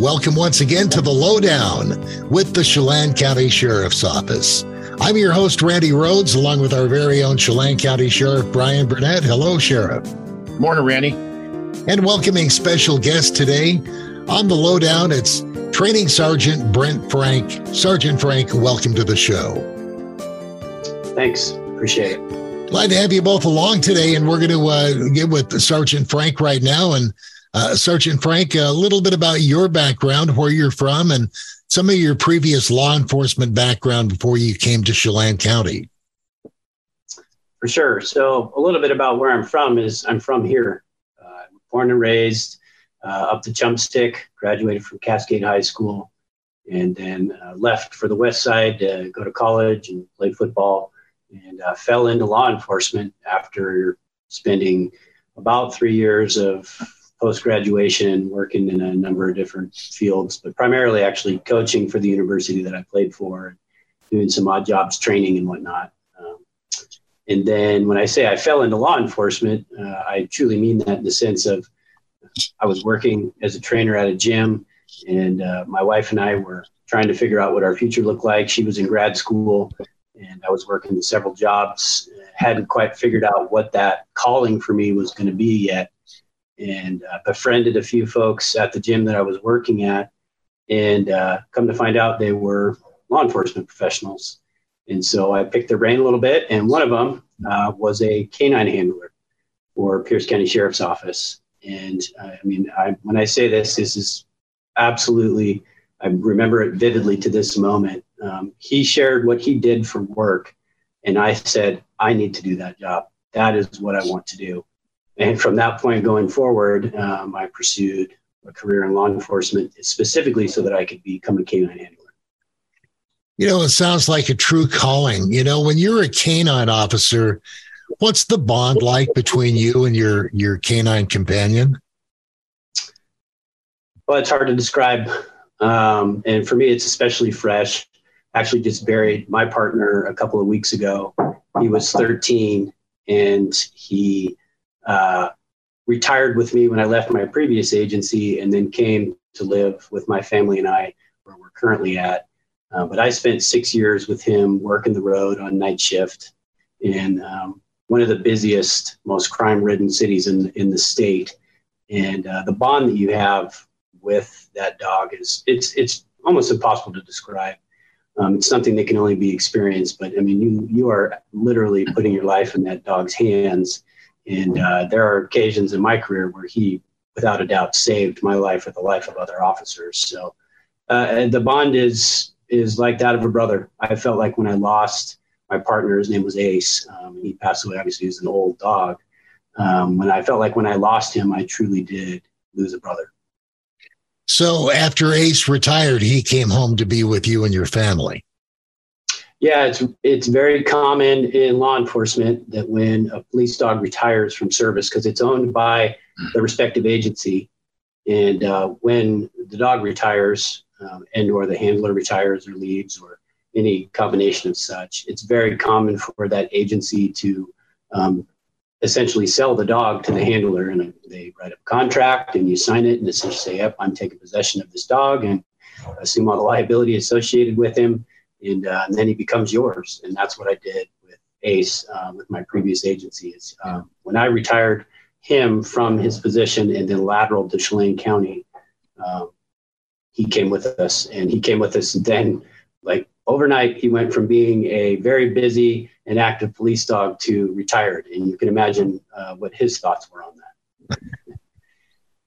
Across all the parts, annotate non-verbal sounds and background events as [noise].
Welcome once again to the Lowdown with the Chelan County Sheriff's Office. I'm your host, Randy Rhodes, along with our very own Chelan County Sheriff Brian Burnett. Hello, Sheriff. Morning, Randy. And welcoming special guest today on the Lowdown, it's Training Sergeant Brent Frank. Sergeant Frank, welcome to the show. Thanks. Appreciate it. Glad to have you both along today, and we're going to uh, get with Sergeant Frank right now and uh, Sergeant Frank, a little bit about your background, where you're from, and some of your previous law enforcement background before you came to Chelan County. For sure. So, a little bit about where I'm from is I'm from here, uh, born and raised uh, up the Chumstick, graduated from Cascade High School, and then uh, left for the West Side to go to college and play football, and uh, fell into law enforcement after spending about three years of post graduation, working in a number of different fields, but primarily actually coaching for the university that I played for, doing some odd jobs, training and whatnot. Um, and then when I say I fell into law enforcement, uh, I truly mean that in the sense of I was working as a trainer at a gym, and uh, my wife and I were trying to figure out what our future looked like. She was in grad school, and I was working several jobs. Hadn't quite figured out what that calling for me was going to be yet and uh, befriended a few folks at the gym that I was working at, and uh, come to find out they were law enforcement professionals. And so I picked their brain a little bit, and one of them uh, was a canine handler for Pierce County Sheriff's Office. And uh, I mean, I, when I say this, this is absolutely, I remember it vividly to this moment. Um, he shared what he did for work, and I said, I need to do that job. That is what I want to do. And from that point going forward, um, I pursued a career in law enforcement specifically so that I could become a canine handler. You know, it sounds like a true calling. You know, when you're a canine officer, what's the bond like between you and your your canine companion? Well, it's hard to describe, um, and for me, it's especially fresh. Actually, just buried my partner a couple of weeks ago. He was 13, and he uh, retired with me when I left my previous agency and then came to live with my family and I where we're currently at. Uh, but I spent six years with him working the road on night shift in um, one of the busiest, most crime ridden cities in, in the state. And uh, the bond that you have with that dog is it's, it's almost impossible to describe. Um, it's something that can only be experienced, but I mean, you, you are literally putting your life in that dog's hands and uh, there are occasions in my career where he, without a doubt, saved my life or the life of other officers. So uh, the bond is is like that of a brother. I felt like when I lost my partner, his name was Ace. Um, he passed away. Obviously, he was an old dog. Um, when I felt like when I lost him, I truly did lose a brother. So after Ace retired, he came home to be with you and your family. Yeah, it's it's very common in law enforcement that when a police dog retires from service because it's owned by the respective agency, and uh, when the dog retires um, and or the handler retires or leaves or any combination of such, it's very common for that agency to um, essentially sell the dog to the handler, and they write up a contract, and you sign it, and essentially say, "Yep, I'm taking possession of this dog and assume all the liability associated with him." And, uh, and then he becomes yours. And that's what I did with Ace uh, with my previous agency. Is um, when I retired him from his position and then lateral to Chelan County, um, he came with us, and he came with us. And then, like overnight, he went from being a very busy and active police dog to retired. And you can imagine uh, what his thoughts were on that. [laughs]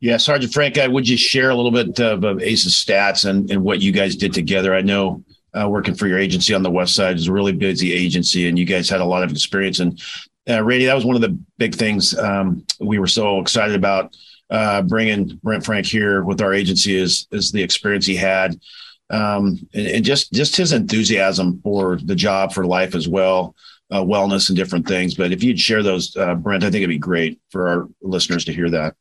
Yeah, Sergeant Frank, I would you share a little bit of, of Ace's stats and, and what you guys did together? I know uh, working for your agency on the west side is a really busy agency, and you guys had a lot of experience. And uh, Randy, that was one of the big things um, we were so excited about uh, bringing Brent Frank here with our agency is is the experience he had, um, and, and, just just his enthusiasm for the job, for life as well, uh, wellness and different things. But if you'd share those, uh, Brent, I think it'd be great for our listeners to hear that.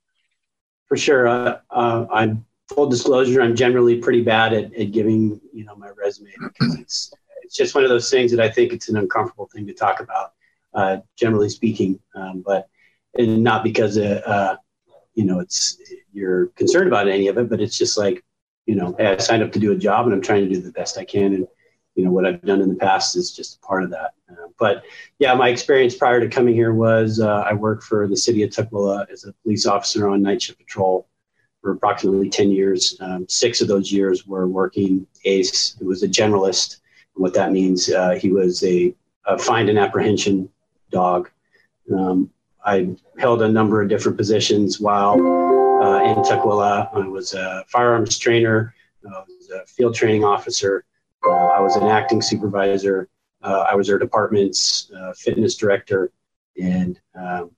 For sure, uh, I'm full disclosure, I'm generally pretty bad at, at giving, you know, my resume because it's, it's just one of those things that I think it's an uncomfortable thing to talk about, uh, generally speaking. Um, but and not because, uh, uh, you know, it's you're concerned about any of it, but it's just like you know, hey, I signed up to do a job and I'm trying to do the best I can. And, you know, what I've done in the past is just a part of that. Uh, but yeah, my experience prior to coming here was uh, I worked for the city of Tukwila as a police officer on night shift patrol for approximately 10 years. Um, six of those years were working ACE, who was a generalist. And what that means, uh, he was a, a, find and apprehension dog. Um, I held a number of different positions while uh, in Tukwila. I was a firearms trainer, uh, I was a field training officer, uh, I was an acting supervisor, uh, I was their department's uh, fitness director, and um,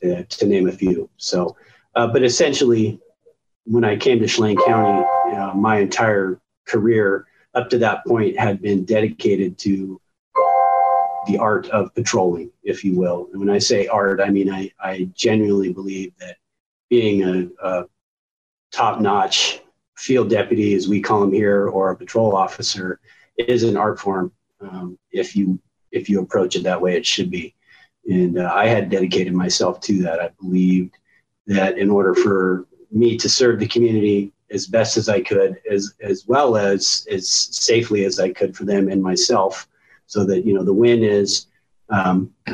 to, to, name a few. So, but essentially, when I came to Chelan County, my entire career up to that point had been dedicated to the art of patrolling, if you will. And when I say art, I mean I, I genuinely believe that being a, a top notch field deputy, as we call them here, or a patrol officer, is an art form. Um, if you if you approach it that way, it should be. And uh, I had dedicated myself to that. I believed that in order for me to serve the community as best as I could, as as well as as safely as I could for them and myself, so that you know the win is um, [clears throat]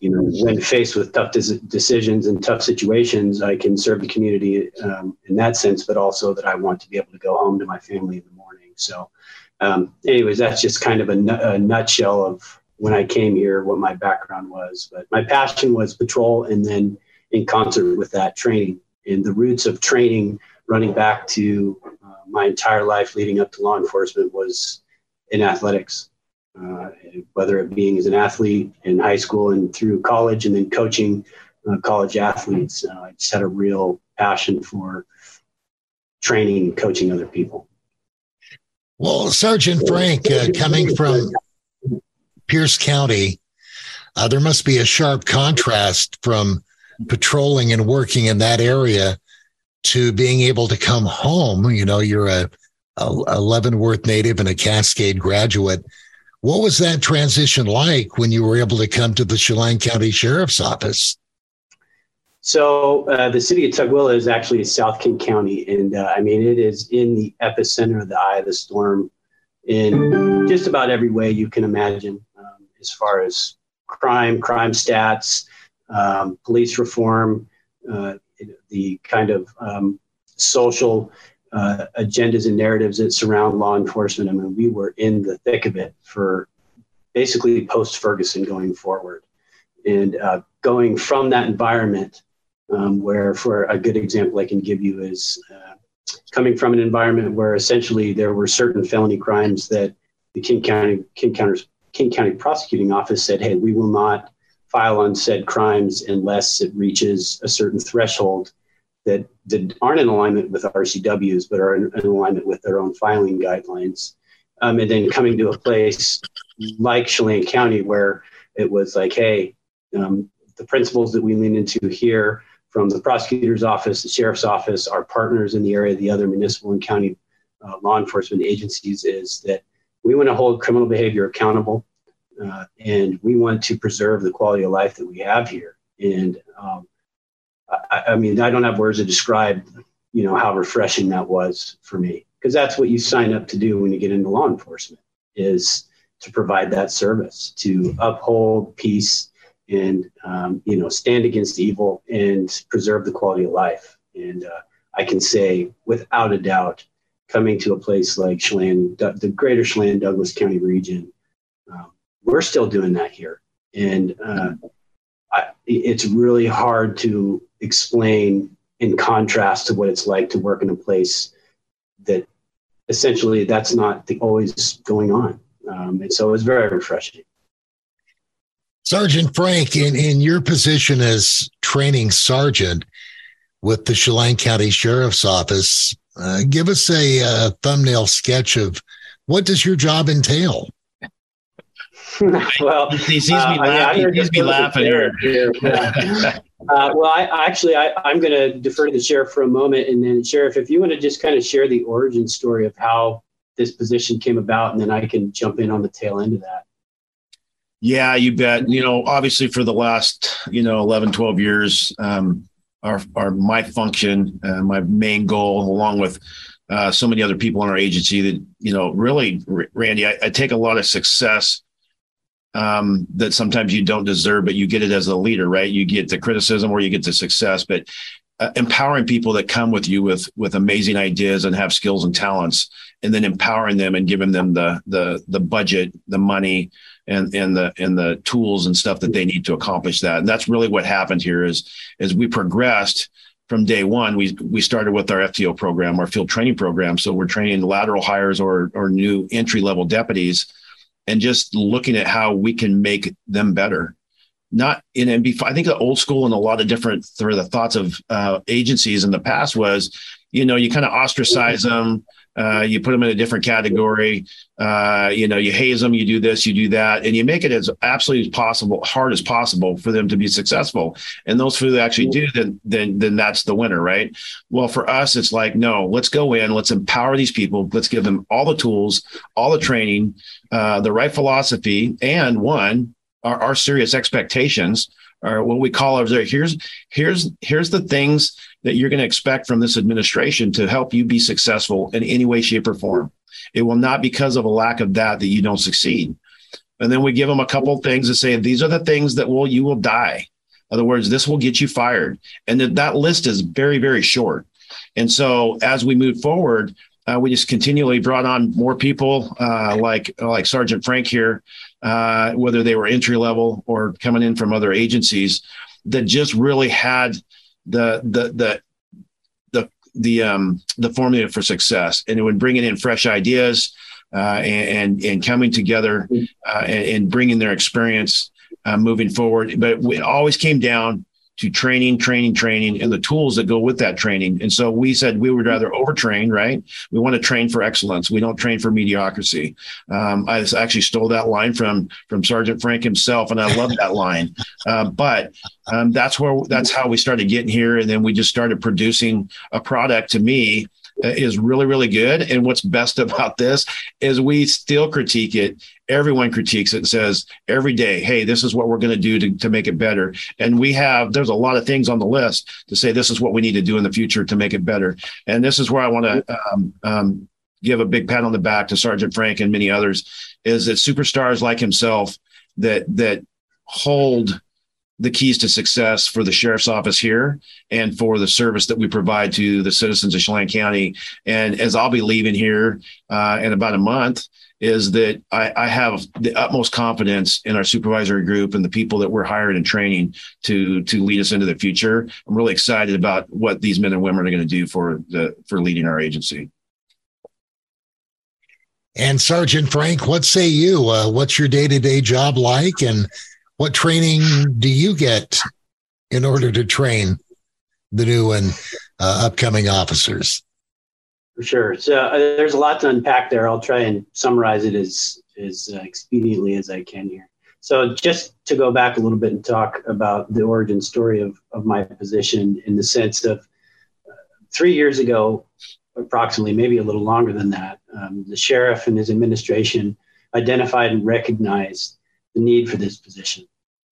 you know when faced with tough des- decisions and tough situations i can serve the community um, in that sense but also that i want to be able to go home to my family in the morning. So um, anyways that's just kind of a, a nutshell of when i came here what my background was. But my passion was patrol and then in concert with that training and the roots of training running back to uh, my entire life leading up to law enforcement was in athletics uh, whether it being as an athlete in high school and through college and then coaching uh, college athletes. Uh, I just had a real passion for training and coaching other people. Well, Sergeant Frank, uh, coming from Pierce County, uh, there must be a sharp contrast from patrolling and working in that area to being able to come home. You know, you're a, a, Leavenworth native and a Cascade graduate. What was that transition like when you were able to come to the Chelan County Sheriff's Office? So uh, the city of Tukwila is actually South King County, and uh, I mean it is in the epicenter of the eye of the storm in just about every way you can imagine, um, as far as crime, crime stats, um, police reform, uh, the kind of um, social uh, agendas and narratives that surround law enforcement. I mean, we were in the thick of it for basically post Ferguson going forward. And uh, going from that environment, um, where for a good example I can give you is uh, coming from an environment where essentially there were certain felony crimes that the King County, King County, King County Prosecuting Office said, hey, we will not file on said crimes unless it reaches a certain threshold that, that aren't in alignment with RCWs, but are in, in alignment with their own filing guidelines. Um, and then coming to a place like Chelan County where it was like, hey, um, the principles that we lean into here from the prosecutor's office, the sheriff's office, our partners in the area, the other municipal and county uh, law enforcement agencies is that we want to hold criminal behavior accountable uh, and we want to preserve the quality of life that we have here. And um, I, I mean, I don't have words to describe, you know, how refreshing that was for me because that's what you sign up to do when you get into law enforcement is to provide that service to uphold peace and um, you know stand against evil and preserve the quality of life and uh, i can say without a doubt coming to a place like chelan the greater chelan douglas county region we're still doing that here and uh, I, it's really hard to explain in contrast to what it's like to work in a place that essentially that's not the, always going on. Um, and so it was very refreshing. Sergeant Frank, in, in your position as training sergeant with the Chelan County Sheriff's Office, uh, give us a, a thumbnail sketch of what does your job entail? [laughs] well, he sees me uh, laughing. I he sees me laughing here. here. uh, well, I actually I, am going to defer to the sheriff for a moment, and then sheriff, if you want to just kind of share the origin story of how this position came about, and then I can jump in on the tail end of that. Yeah, you bet. You know, obviously for the last, you know, 11, 12 years, um, our, our, my function, uh, my main goal, along with uh, so many other people in our agency that you know really randy I, I take a lot of success um, that sometimes you don't deserve but you get it as a leader right? You get the criticism or you get the success but uh, empowering people that come with you with with amazing ideas and have skills and talents and then empowering them and giving them the the the budget the money and and the and the tools and stuff that they need to accomplish that. And that's really what happened here is as we progressed from day one. We we started with our fto program our field training program. So we're training lateral hires or or new entry level deputies and just looking at how we can make them better not in MB. I think the old school and a lot of different for the thoughts of uh, agencies in the past was, you know, you kind of ostracize them, uh, you put them in a different category, uh, you know, you haze them, you do this, you do that, and you make it as absolutely as possible, hard as possible for them to be successful. And those who actually do, then then then that's the winner, right? Well, for us, it's like, no, let's go in, let's empower these people, let's give them all the tools, all the training, uh, the right philosophy, and one our, our serious expectations or what we call our here's here's here's the things that you're going to expect from this administration to help you be successful in any way shape or form. It will not because of a lack of that that you don't succeed. And then we give them a couple things to say these are the things that will you will die. In other words this will get you fired. And that, that list is very very short. And so as we move forward uh, we just continually brought on more people uh, like like sergeant frank here uh, whether they were entry level or coming in from other agencies, that just really had the the the the the um, the formula for success, and it would bring in fresh ideas uh, and, and, coming together uh, and, and, bringing their experience uh, moving forward. But it always came down to training, training, training, and the tools that go with that training. And so we said we would rather overtrain, right? We want to train for excellence. We don't train for mediocrity. Um, I actually stole that line from from Sergeant Frank himself, and I love that line. Uh, but um, that's where that's how we started getting here, and then we just started producing a product. To me, is really really good. And what's best [laughs] about this is we still critique it. Everyone critiques it and says every day hey this is what we're going to do to, make it better. And we have there's a lot of things on the list to say this is what we need to do in the future to make it better. And this is where i want to um, um, give a big pat on the back to sergeant frank and many others is that superstars like himself that that hold the keys to success for the sheriff's office here and for the service that we provide to the citizens of Chelan County. And as I'll be leaving here uh, in about a month, is that I, I, have the utmost confidence in our supervisory group and the people that we're hired and training to to lead us into the future. I'm really excited about what these men and women are going to do for the for leading our agency. And Sergeant Frank, what say you? Uh, what's your day to day job like, and what training do you get in order to train the new and uh, upcoming officers? For sure. So uh, there's a lot to unpack there. I'll try and summarize it as as uh, expediently as I can here. So just to go back a little bit and talk about the origin story of, of my position in the sense of uh, three years ago, approximately, maybe a little longer than that, um, the sheriff and his administration identified and recognized the need for this position.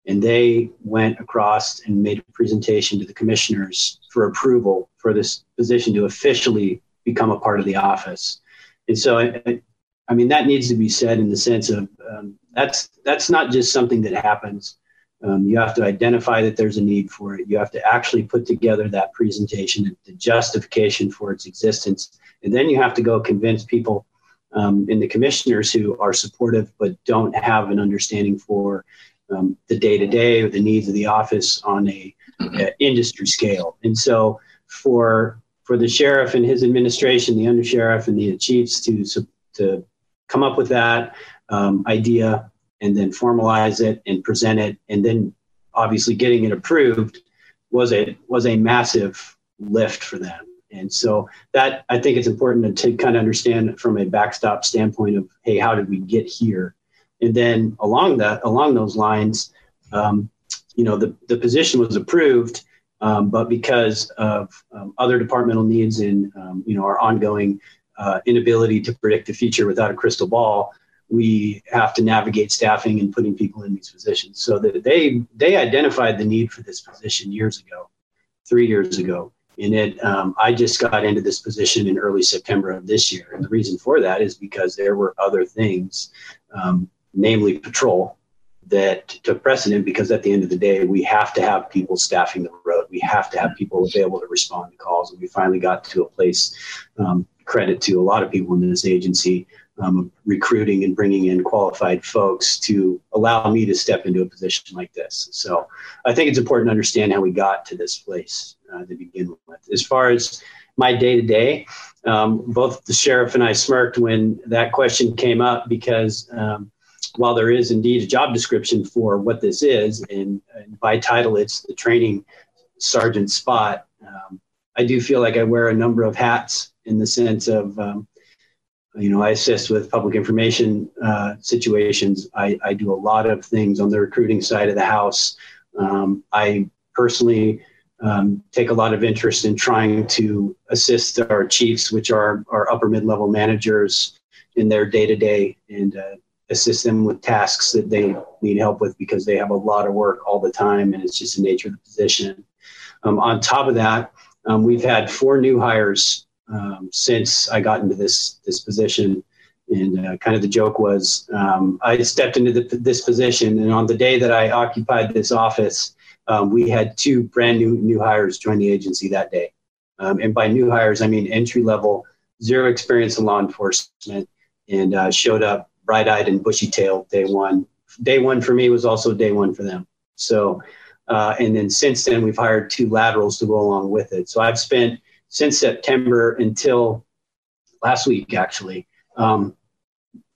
And they went across and made a presentation to the commissioners for approval for this position to officially become a part of the office. And so, I, I mean, that needs to be said in the sense of um, that's that's not just something that happens. Um, you have to identify that there's a need for it. You have to actually put together that presentation, the justification for its existence, and then you have to go convince people um, and the commissioners who are supportive but don't have an understanding for um, the day to day or the needs of the office on a, mm-hmm. a, industry scale. And so for for the sheriff and his administration, the undersheriff and the chiefs to to come up with that um, idea and then formalize it and present it, and then obviously getting it approved was a was a massive lift for them. And so that I think it's important to, to kind of understand from a backstop standpoint of, hey, how did we get here? And then along that, along those lines, um, you know, the, the position was approved, um, but because of um, other departmental needs and, um, you know, our ongoing uh, inability to predict the future without a crystal ball, we have to navigate staffing and putting people in these positions. So that they they identified the need for this position years ago, three years ago, In it, um, I just got into this position in early September of this year. And the reason for that is because there were other things, um, namely patrol, that took precedent because at the end of the day, we have to have people staffing the road. We have to have people available to respond to calls. And we finally got to a place, um, credit to a lot of people in this agency, um, recruiting and bringing in qualified folks to allow me to step into a position like this. So I think it's important to understand how we got to this place uh, to begin with. As far as my day to day, both the sheriff and I smirked when that question came up because um, while there is indeed a job description for what this is, and, and by title it's the training sergeant spot, um, I do feel like I wear a number of hats in the sense of, um, you know, I assist with public information uh, situations. I, I, do a lot of things on the recruiting side of the house. Um, I personally um, take a lot of interest in trying to assist our chiefs, which are our upper mid level managers, in their day to day and uh, assist them with tasks that they need help with because they have a lot of work all the time and it's just the nature of the position. Um, on top of that, um, we've had four new hires um, since I got into this this position. And uh, kind of the joke was um, I stepped into the, this position, and on the day that I occupied this office, um, we had two brand new new hires join the agency that day. Um, and by new hires, I mean entry level, zero experience in law enforcement, and uh, showed up bright eyed and bushy tailed day one. Day one for me was also day one for them. So, uh, and then since then, we've hired two laterals to go along with it. So I've spent since September until last week, actually, um,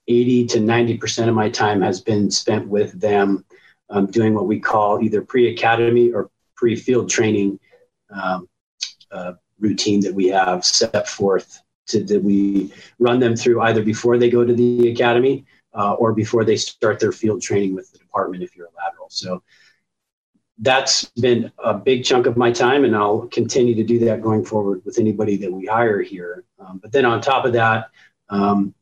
80 to 90% of my time has been spent with them um, doing what we call either pre academy or pre field training um, uh, routine that we have set forth to, that we run them through either before they go to the academy uh, or before they start their field training with the department if you're a lateral. So that's been a big chunk of my time, and I'll continue to do that going forward with anybody that we hire here. Um, but then on top of that, um,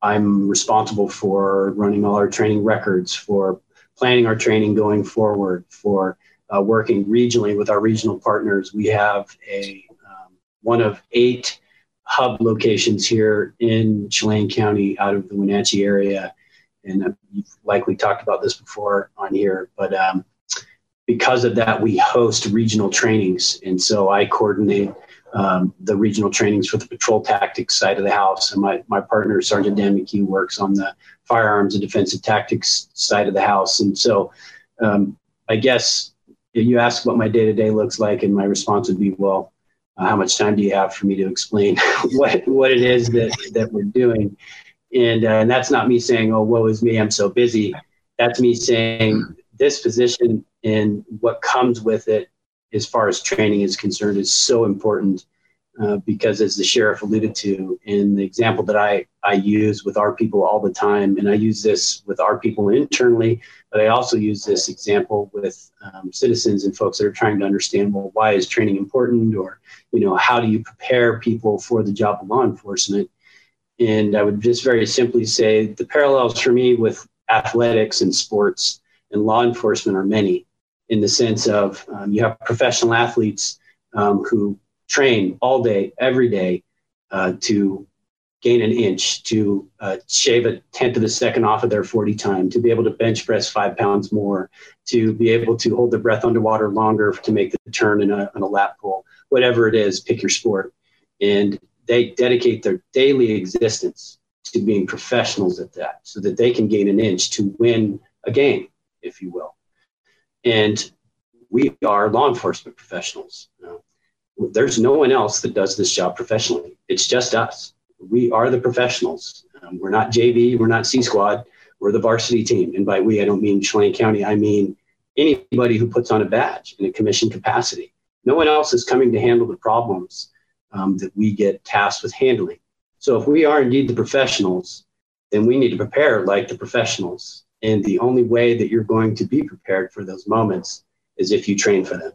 I'm responsible for running all our training records, for planning our training going forward, for uh, working regionally with our regional partners. We have a um, one of eight hub locations here in Chelan County out of the Wenatchee area. And you've likely talked about this before on here, but um, because of that, we host regional trainings. And so I coordinate um, the regional trainings for the patrol tactics side of the house. And my, my partner, Sergeant Dan McHugh, works on the firearms and defensive tactics side of the house. And so um, I guess if you ask what my day to day looks like, and my response would be, well, uh, how much time do you have for me to explain [laughs] what what it is that that we're doing? And uh, and that's not me saying, oh, woe is me, I'm so busy. That's me saying this position and what comes with it, as far as training is concerned, is so important uh, because as the sheriff alluded to in the example that I, I use with our people all the time, and I use this with our people internally, but I also use this example with um, citizens and folks that are trying to understand, well, why is training important? Or, you know, how do you prepare people for the job of law enforcement? And I would just very simply say the parallels for me with athletics and sports and law enforcement are many in the sense of um, you have professional athletes um, who train all day, every day uh, to gain an inch, to uh, shave a tenth of a second off of their 40 time, to be able to bench press five pounds more, to be able to hold their breath underwater longer to make the turn in a, in a lap pull, whatever it is, pick your sport. And they dedicate their daily existence to being professionals at that so that they can gain an inch to win a game, if you will. And we are law enforcement professionals. There's no one else that does this job professionally. It's just us. We are the professionals. Um, we're not JV, we're not C squad, we're the varsity team. And by we, I don't mean Chelan County, I mean anybody who puts on a badge in a commission capacity. No one else is coming to handle the problems um, that we get tasked with handling. So if we are indeed the professionals, then we need to prepare like the professionals. And the only way that you're going to be prepared for those moments is if you train for them.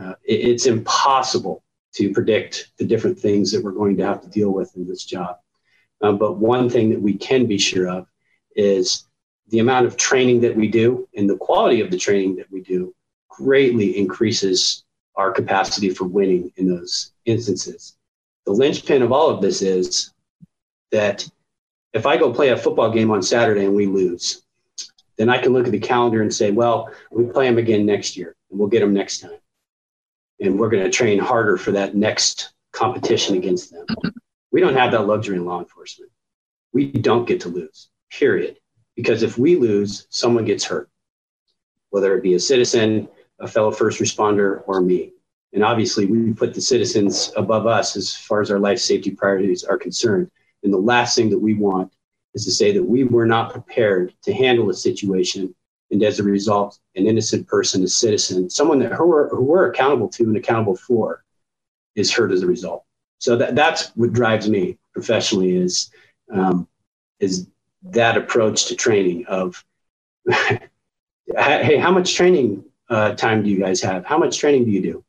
Uh, it, it's impossible to predict the different things that we're going to have to deal with in this job. Um, but one thing that we can be sure of is the amount of training that we do and the quality of the training that we do greatly increases our capacity for winning in those instances. The linchpin of all of this is that if I go play a football game on Saturday and we lose, then I can look at the calendar and say, well, we play them again next year and we'll get them next time. And we're going to train harder for that next competition against them. We don't have that luxury in law enforcement. We don't get to lose, period. Because if we lose, someone gets hurt, whether it be a citizen, a fellow first responder, or me. And obviously, we put the citizens above us as far as our life safety priorities are concerned. And the last thing that we want is to say that we were not prepared to handle a situation. And as a result, an innocent person, a citizen, someone that who we're, who we're accountable to and accountable for, is hurt as a result. So that, that's what drives me professionally is, um, is that approach to training of, [laughs] hey, how much training uh, time do you guys have? How much training do you do?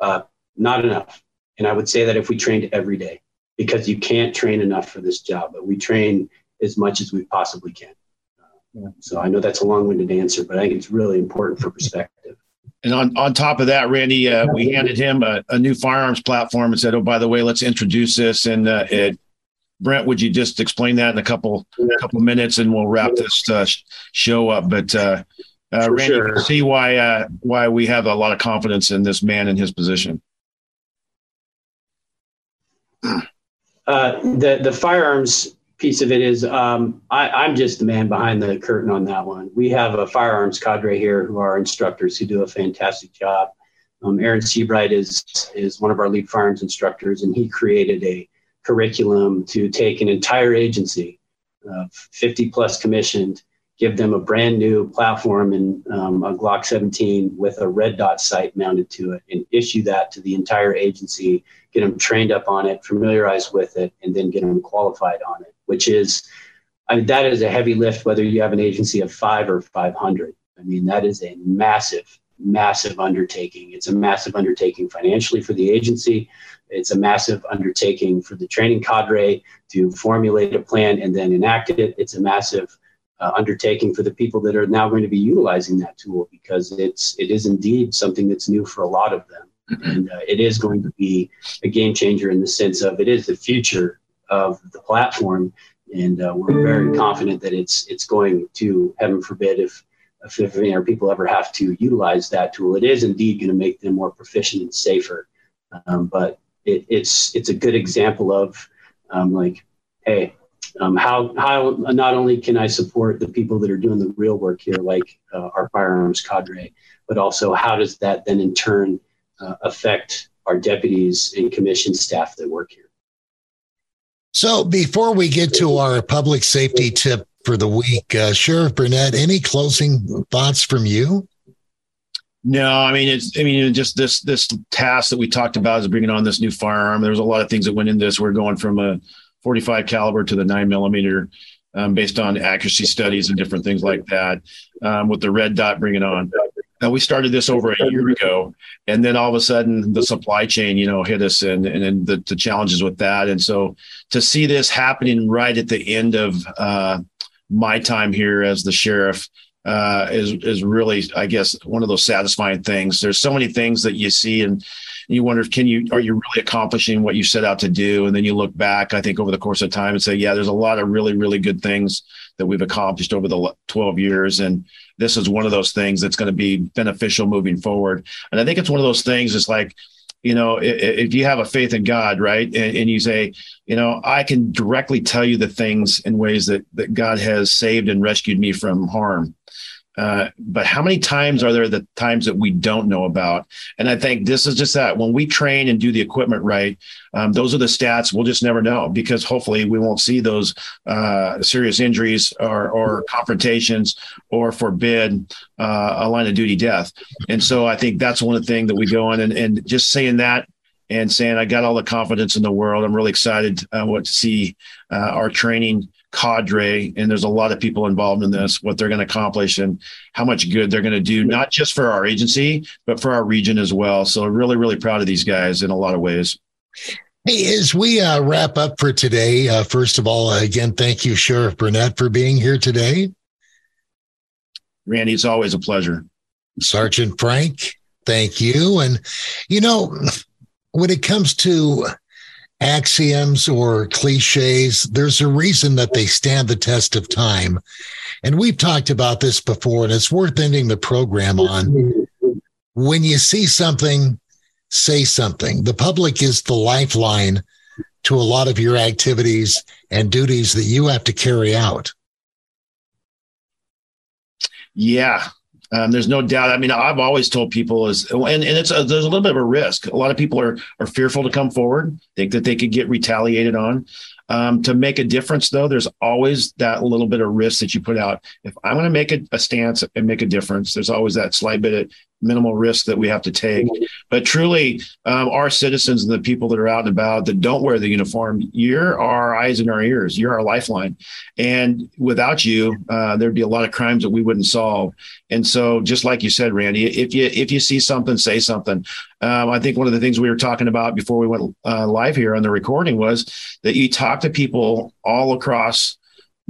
Uh, not enough. And I would say that if we trained every day, because you can't train enough for this job, but we train as much as we possibly can. Uh, so I know that's a long-winded answer, but I think it's really important for perspective. And on, on top of that, Randy, uh, we handed him a, a, new firearms platform and said, "Oh, by the way, let's introduce this." And uh, it, Brent, would you just explain that in a couple a couple minutes, and we'll wrap this uh, show up? But uh, uh, Randy, sure. see why uh, why we have a lot of confidence in this man in his position. Uh, the the firearms piece of it is um, I, am just the man behind the curtain on that one. We have a firearms cadre here who are instructors who do a fantastic job. Um, Aaron Seabright is is one of our lead firearms instructors, and he created a curriculum to take an entire agency of 50 plus commissioned give them a brand new platform and um, a Glock 17 with a red dot sight mounted to it and issue that to the entire agency, get them trained up on it, familiarized with it, and then get them qualified on it, which is, I mean, that is a heavy lift, whether you have an agency of five or 500. I mean, that is a massive, massive undertaking. It's a massive undertaking financially for the agency. It's a massive undertaking for the training cadre to formulate a plan and then enact it. It's a massive uh, undertaking for the people that are now going to be utilizing that tool because it's it is indeed something that's new for a lot of them mm-hmm. and uh, it is going to be a game changer in the sense of it is the future of the platform and uh, we're very confident that it's it's going to heaven forbid if if, if you know, people ever have to utilize that tool it is indeed going to make them more proficient and safer um, but it, it's it's a good example of um, like hey um, how how not only can I support the people that are doing the real work here, like uh, our firearms cadre, but also how does that then in turn uh, affect our deputies and commission staff that work here? So before we get to our public safety tip for the week, uh, Sheriff Burnett, any closing thoughts from you? No, I mean it's. I mean just this this task that we talked about is bringing on this new firearm. There's a lot of things that went into this. We're going from a 45 caliber to the nine millimeter um, based on accuracy studies and different things like that um, with the red dot bringing on now we started this over a year ago and then all of a sudden the supply chain you know hit us and and the, the challenges with that and so to see this happening right at the end of uh, my time here as the sheriff uh, is is really, I guess, one of those satisfying things. There's so many things that you see, and you wonder, can you are you really accomplishing what you set out to do? And then you look back, I think, over the course of time and say, yeah, there's a lot of really, really good things that we've accomplished over the 12 years, and this is one of those things that's going to be beneficial moving forward. And I think it's one of those things. It's like you know, if you have a faith in God, right, and, you say, you know, I can directly tell you the things in ways that that God has saved and rescued me from harm. Uh, but how many times are there the times that we don't know about? And I think this is just that when we train and do the equipment right, um, those are the stats we'll just never know because hopefully we won't see those uh, serious injuries or, or, confrontations or forbid uh, a line of duty death. And so I think that's one of the things that we go in and, and just saying that and saying I got all the confidence in the world. I'm really excited uh, what to see uh, our training cadre and there's a lot of people involved in this what they're going to accomplish and how much good they're going to do not just for our agency but for our region as well. So really really proud of these guys in a lot of ways. Hey as we uh, wrap up for today uh, first of all again thank you sheriff burnett for being here today. Randy it's always a pleasure. Sergeant frank Thank you. And, you know, when it comes to axioms or cliches, there's a reason that they stand the test of time. And we've talked about this before, and it's worth ending the program on. When you see something, say something. The public is the lifeline to a lot of your activities and duties that you have to carry out. Yeah, um, there's no doubt. I mean, I've always told people is, and, and it's a, there's a little bit of a risk. A lot of people are are fearful to come forward, think that they could get retaliated on. Um, to make a difference, though, there's always that little bit of risk that you put out. If I'm going to make a, a, stance and make a difference, there's always that slight bit of minimal risk that we have to take. But truly, um, our citizens and the people that are out and about that don't wear the uniform, you're our eyes and our ears. You're our lifeline. And without you, uh, there'd be a lot of crimes that we wouldn't solve. And so, just like you said, Randy, if you if you see something, say something. Um, I think one of the things we were talking about before we went uh, live here on the recording was that you talk to people all across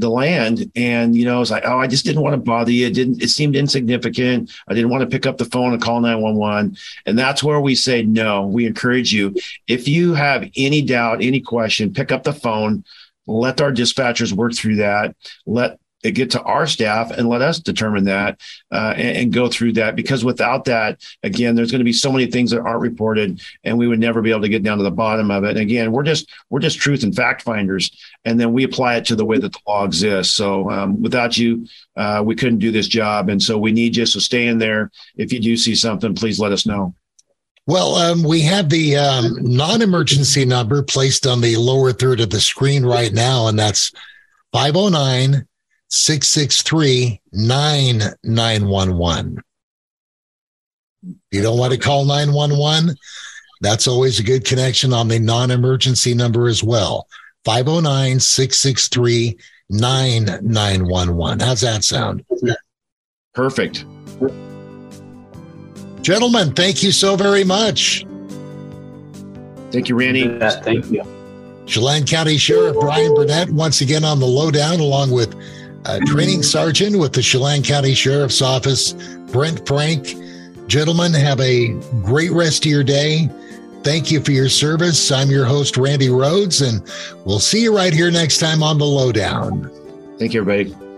the land. And, you know, it's like, oh, I just didn't want to bother you. It didn't, it seemed insignificant. I didn't want to pick up the phone and call 911. And that's where we say, no, we encourage you. If you have any doubt, any question, pick up the phone, let our dispatchers work through that. Let get to our staff and let us determine that uh, and, and, go through that because without that again there's going to be so many things that aren't reported and we would never be able to get down to the bottom of it. And again we're just we're just truth and fact finders and then we apply it to the way that the law exists. So um, without you uh, we couldn't do this job and so we need you so stay in there. If you do see something please let us know. Well, um, we have the um, non emergency number placed on the lower third of the screen right now, and that's 509 663 9911. You don't want to call 911? That's always a good connection on the non emergency number as well. 509 663 9911. How's that sound? Perfect. Gentlemen, thank you so very much. Thank you, Randy. thank you. Chelan County Sheriff Brian Burnett once again on the lowdown, along with uh, training sergeant with the Chelan County Sheriff's Office, Brent Frank. Gentlemen, have a great rest of your day. Thank you for your service. I'm your host, Randy Rhodes, and we'll see you right here next time on The Lowdown. Thank you, everybody.